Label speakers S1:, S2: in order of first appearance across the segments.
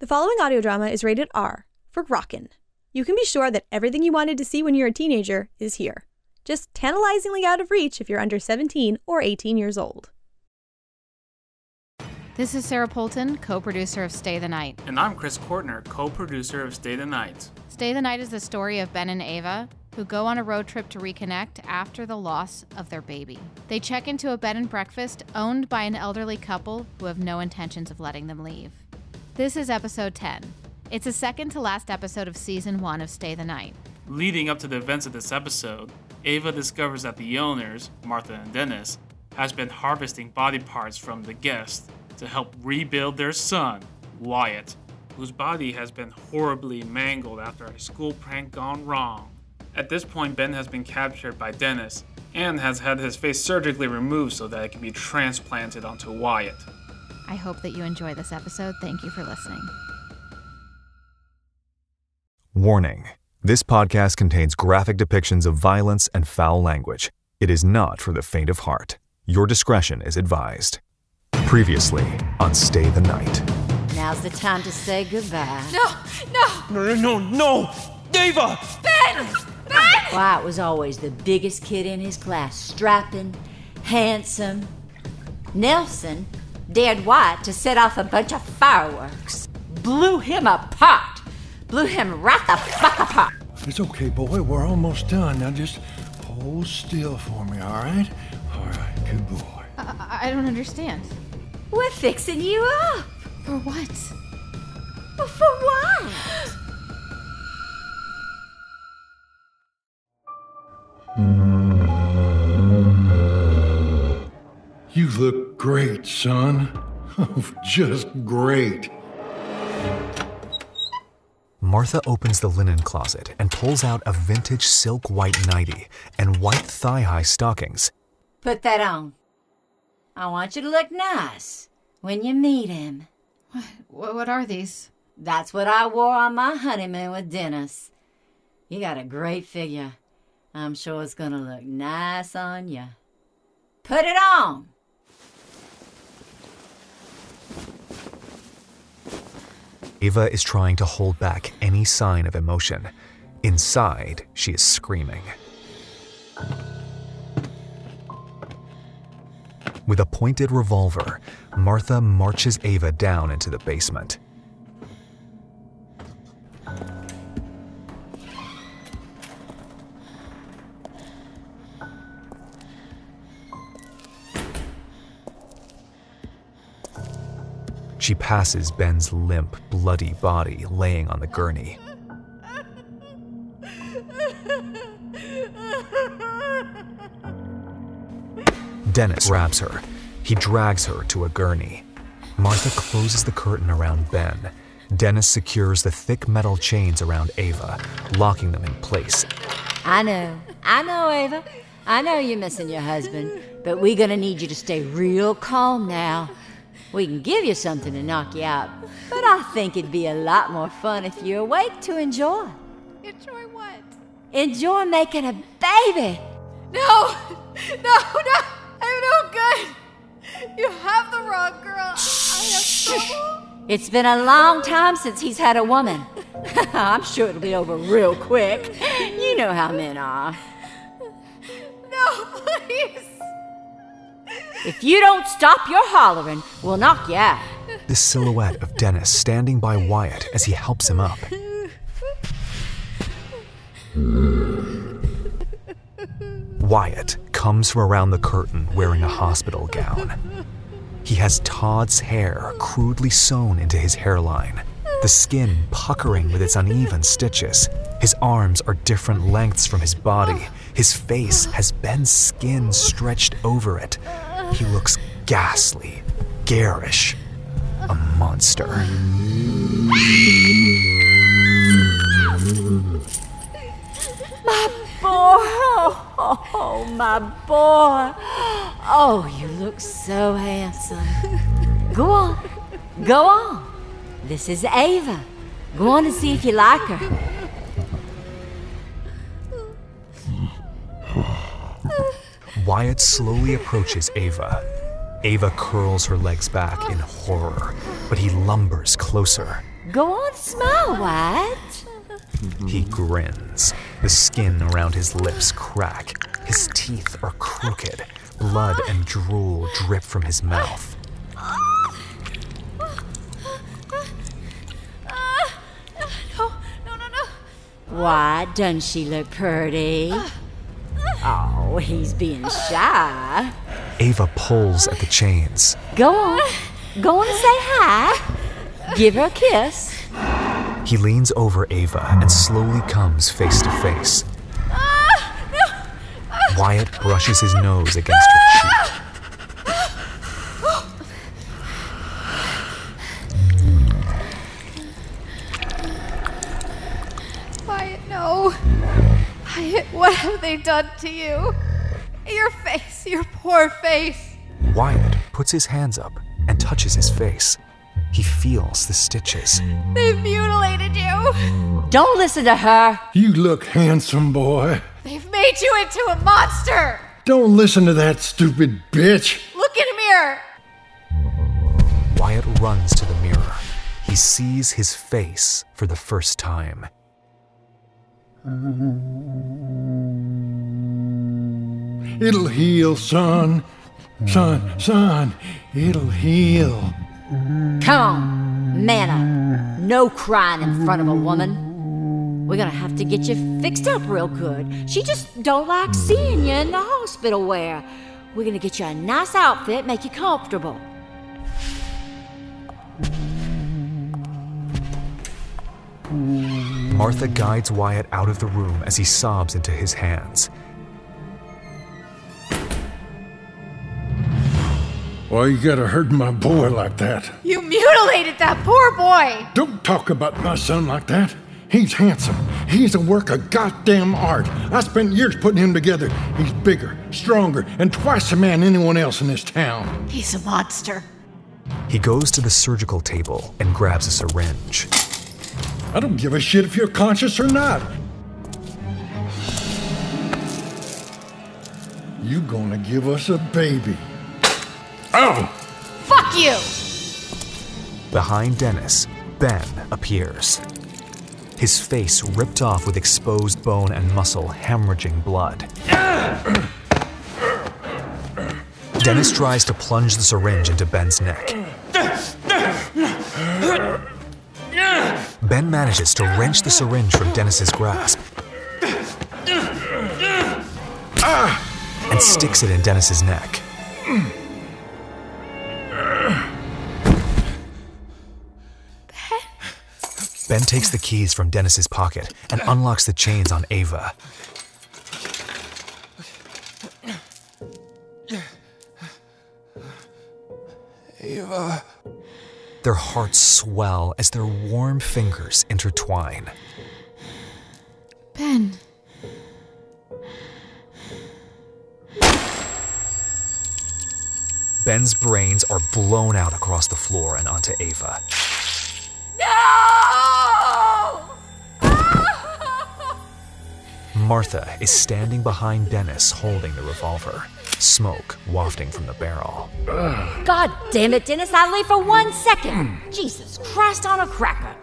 S1: The following audio drama is rated R for Rockin'. You can be sure that everything you wanted to see when you're a teenager is here. Just tantalizingly out of reach if you're under 17 or 18 years old.
S2: This is Sara Polton, co producer of Stay the Night.
S3: And I'm Chris Courtner, co producer of Stay the Night.
S2: Stay the Night is the story of Ben and Ava, who go on a road trip to reconnect after the loss of their baby. They check into a bed and breakfast owned by an elderly couple who have no intentions of letting them leave. This is episode 10. It's the second to last episode of season 1 of Stay the Night.
S3: Leading up to the events of this episode, Ava discovers that the owners, Martha and Dennis, has been harvesting body parts from the guests to help rebuild their son, Wyatt, whose body has been horribly mangled after a school prank gone wrong. At this point, Ben has been captured by Dennis and has had his face surgically removed so that it can be transplanted onto Wyatt.
S2: I hope that you enjoy this episode. Thank you for listening.
S4: Warning This podcast contains graphic depictions of violence and foul language. It is not for the faint of heart. Your discretion is advised. Previously on Stay the Night.
S5: Now's the time to say goodbye.
S6: No, no,
S7: No, no, no, no! Ava!
S6: Ben! Ben!
S5: Wyatt was always the biggest kid in his class, strapping, handsome. Nelson dared Wyatt to set off a bunch of fireworks. Blew him apart. Blew him right the fuck apart.
S8: It's okay, boy. We're almost done. Now just hold still for me, all right? All right, good boy.
S2: I, I don't understand.
S5: We're fixing you up.
S2: For what?
S5: Well, for what?
S8: You look great, son. just great.
S4: Martha opens the linen closet and pulls out a vintage silk white nightie and white thigh high stockings.
S5: Put that on. I want you to look nice when you meet him.
S2: What, what are these?
S5: That's what I wore on my honeymoon with Dennis. You got a great figure. I'm sure it's gonna look nice on you. Put it on.
S4: Ava is trying to hold back any sign of emotion. Inside, she is screaming. With a pointed revolver, Martha marches Ava down into the basement. She passes Ben's limp, bloody body laying on the gurney. Dennis grabs her. He drags her to a gurney. Martha closes the curtain around Ben. Dennis secures the thick metal chains around Ava, locking them in place.
S5: I know. I know, Ava. I know you're missing your husband, but we're gonna need you to stay real calm now. We can give you something to knock you out, but I think it'd be a lot more fun if you're awake to enjoy.
S6: Enjoy what?
S5: Enjoy making a baby.
S6: No! No, no! I'm no good! You have the wrong girl. I have trouble.
S5: It's been a long time since he's had a woman. I'm sure it'll be over real quick. You know how men are.
S6: No, please!
S5: If you don't stop your hollering, we'll knock you out.
S4: The silhouette of Dennis standing by Wyatt as he helps him up. Wyatt comes from around the curtain wearing a hospital gown. He has Todd's hair crudely sewn into his hairline, the skin puckering with its uneven stitches. His arms are different lengths from his body. His face has Ben's skin stretched over it. He looks ghastly, garish, a monster.
S5: My Boy, oh, oh, my boy. Oh, you look so handsome. Go on, go on. This is Ava. Go on and see if you like her.
S4: Wyatt slowly approaches Ava. Ava curls her legs back in horror, but he lumbers closer.
S5: Go on, smile, Wyatt.
S4: He grins. The skin around his lips crack. His teeth are crooked. Blood and drool drip from his mouth.
S6: No, no, no, no.
S5: Why, doesn't she look pretty? Oh, he's being shy.
S4: Ava pulls at the chains.
S5: Go on. Go on and say hi. Give her a kiss.
S4: He leans over Ava and slowly comes face to face. Wyatt brushes his nose against her cheek.
S6: Wyatt, no. Wyatt, what have they done to you? Your face, your poor face.
S4: Wyatt puts his hands up and touches his face. He feels the stitches.
S6: They've mutilated you.
S5: Don't listen to her.
S8: You look handsome, boy.
S6: They've made you into a monster.
S8: Don't listen to that stupid bitch.
S6: Look in a mirror.
S4: Wyatt runs to the mirror. He sees his face for the first time.
S8: It'll heal, son. Son, son, it'll heal.
S5: Come on, man up. No crying in front of a woman. We're gonna have to get you fixed up real good. She just don't like seeing you in the hospital wear. We're gonna get you a nice outfit, make you comfortable.
S4: Martha guides Wyatt out of the room as he sobs into his hands.
S8: Why you gotta hurt my boy like that?
S6: You mutilated that poor boy.
S8: Don't talk about my son like that. He's handsome. He's a work of goddamn art. I spent years putting him together. He's bigger, stronger, and twice the man anyone else in this town.
S6: He's a monster.
S4: He goes to the surgical table and grabs a syringe.
S8: I don't give a shit if you're conscious or not. You gonna give us a baby. Oh!
S6: Fuck you.
S4: Behind Dennis, Ben appears. His face ripped off with exposed bone and muscle hemorrhaging blood. Dennis tries to plunge the syringe into Ben's neck. Ben manages to wrench the syringe from Dennis's grasp and sticks it in Dennis's neck. Ben takes the keys from Dennis's pocket and unlocks the chains on Ava.
S7: Ava.
S4: Their hearts swell as their warm fingers intertwine.
S2: Ben.
S4: Ben's brains are blown out across the floor and onto Ava.
S6: No!
S4: Martha is standing behind Dennis holding the revolver, smoke wafting from the barrel.
S5: God damn it, Dennis, I leave for one second. Jesus Christ on a cracker.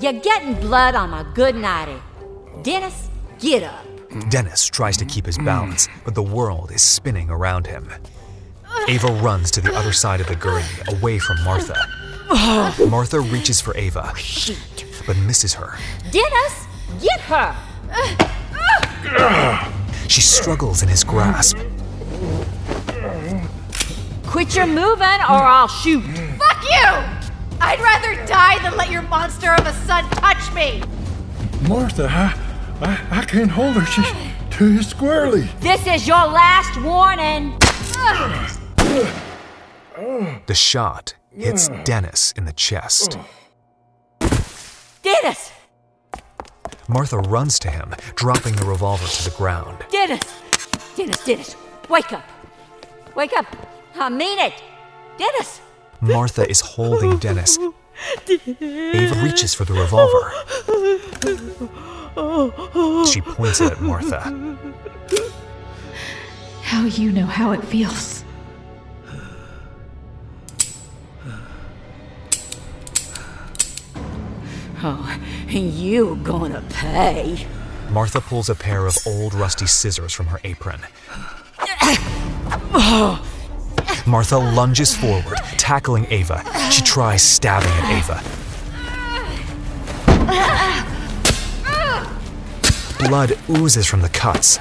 S5: You're getting blood on my good nighty. Eh? Dennis, get up.
S4: Dennis tries to keep his balance, but the world is spinning around him. Ava runs to the other side of the gurney, away from Martha. Martha reaches for Ava, oh, but misses her.
S5: Dennis, get her.
S4: She struggles in his grasp.
S5: Quit your moving or I'll shoot.
S6: Fuck you! I'd rather die than let your monster of a son touch me.
S8: Martha, I, I, I can't hold her. She's too squirrely.
S5: This is your last warning.
S4: The shot hits Dennis in the chest.
S5: Dennis,
S4: Martha runs to him, dropping the revolver to the ground.
S5: Dennis, Dennis, Dennis, wake up. Wake up. I mean it. Dennis.
S4: Martha is holding Dennis. Ava reaches for the revolver. She points it at Martha.
S2: How you know how it feels.
S5: Oh, you gonna pay.
S4: Martha pulls a pair of old rusty scissors from her apron. Martha lunges forward, tackling Ava. She tries stabbing at Ava. Blood oozes from the cuts.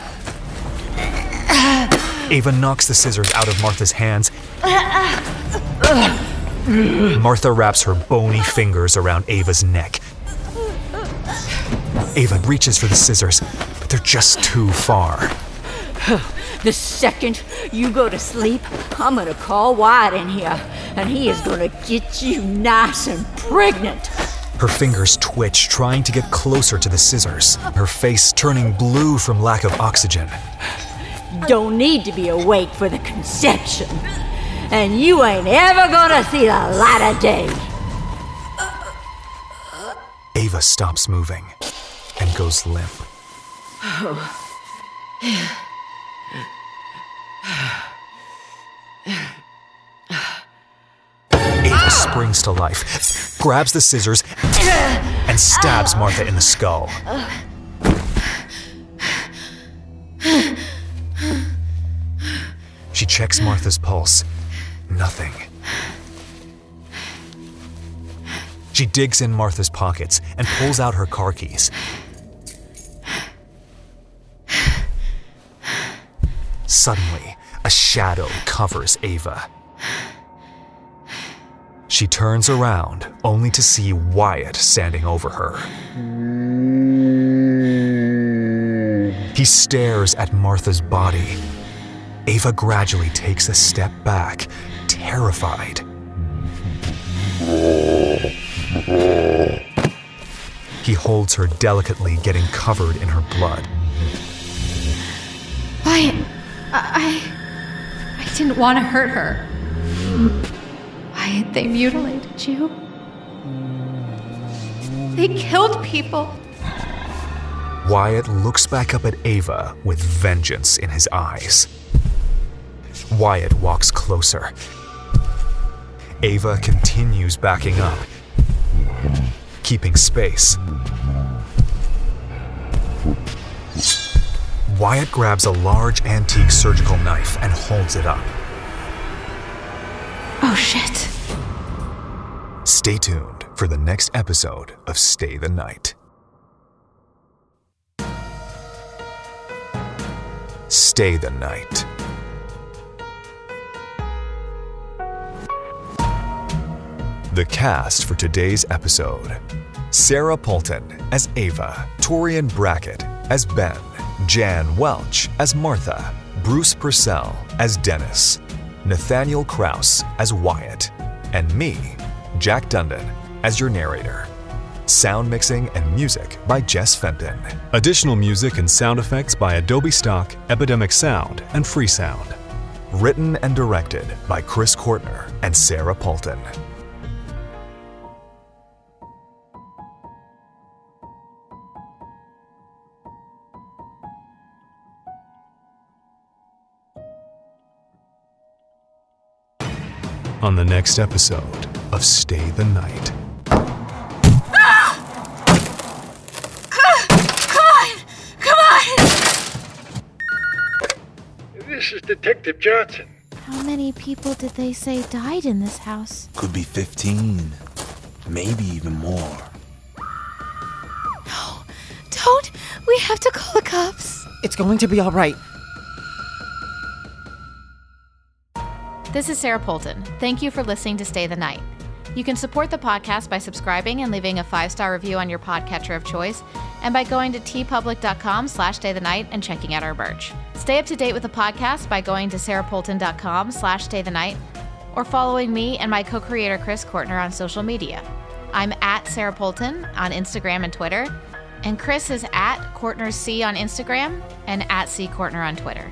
S4: Ava knocks the scissors out of Martha's hands. Martha wraps her bony fingers around Ava's neck. Ava reaches for the scissors, but they're just too far.
S5: The second you go to sleep, I'm gonna call Wyatt in here, and he is gonna get you nice and pregnant.
S4: Her fingers twitch, trying to get closer to the scissors, her face turning blue from lack of oxygen.
S5: Don't need to be awake for the conception. And you ain't ever gonna see the light of day.
S4: Ava stops moving and goes limp. Ava springs to life, grabs the scissors, and stabs Martha in the skull. She checks Martha's pulse. Nothing. She digs in Martha's pockets and pulls out her car keys. Suddenly, a shadow covers Ava. She turns around only to see Wyatt standing over her. He stares at Martha's body. Ava gradually takes a step back, terrified. He holds her delicately, getting covered in her blood.
S6: I, I didn't want to hurt her. Wyatt, they mutilated you. They killed people.
S4: Wyatt looks back up at Ava with vengeance in his eyes. Wyatt walks closer. Ava continues backing up, keeping space. Wyatt grabs a large antique surgical knife and holds it up.
S6: Oh shit.
S4: Stay tuned for the next episode of Stay the Night. Stay the Night. The cast for today's episode Sara Polton as Ava, Torian Brackett as Ben, Jan Welch as Martha, Bruce Purcell as Dennis, Nathaniel Kraus as Wyatt, and me, Jack Dundon, as your narrator. Sound mixing and music by Jess Fenton. Additional music and sound effects by Adobe Stock, Epidemic Sound, and Freesound. Written and directed by Chris Courtner and Sara Polton. On the next episode of Stay the Night.
S8: This is Detective Johnson.
S2: How many people did they say died in this house?
S7: Could be 15. Maybe even more.
S6: No, don't. We have to call the cops.
S9: It's going to be all right.
S2: This is Sara Polton. Thank you for listening to Stay the Night. You can support the podcast by subscribing and leaving a five-star review on your podcatcher of choice, and by going to teepublic.com slash stay the night and checking out our merch. Stay up to date with the podcast by going to sarapolton.com slash stay the night, or following me and my co-creator Chris Courtner on social media. I'm at Sara Polton on Instagram and Twitter, and Chris is at Courtner C on Instagram and at C Courtner on Twitter.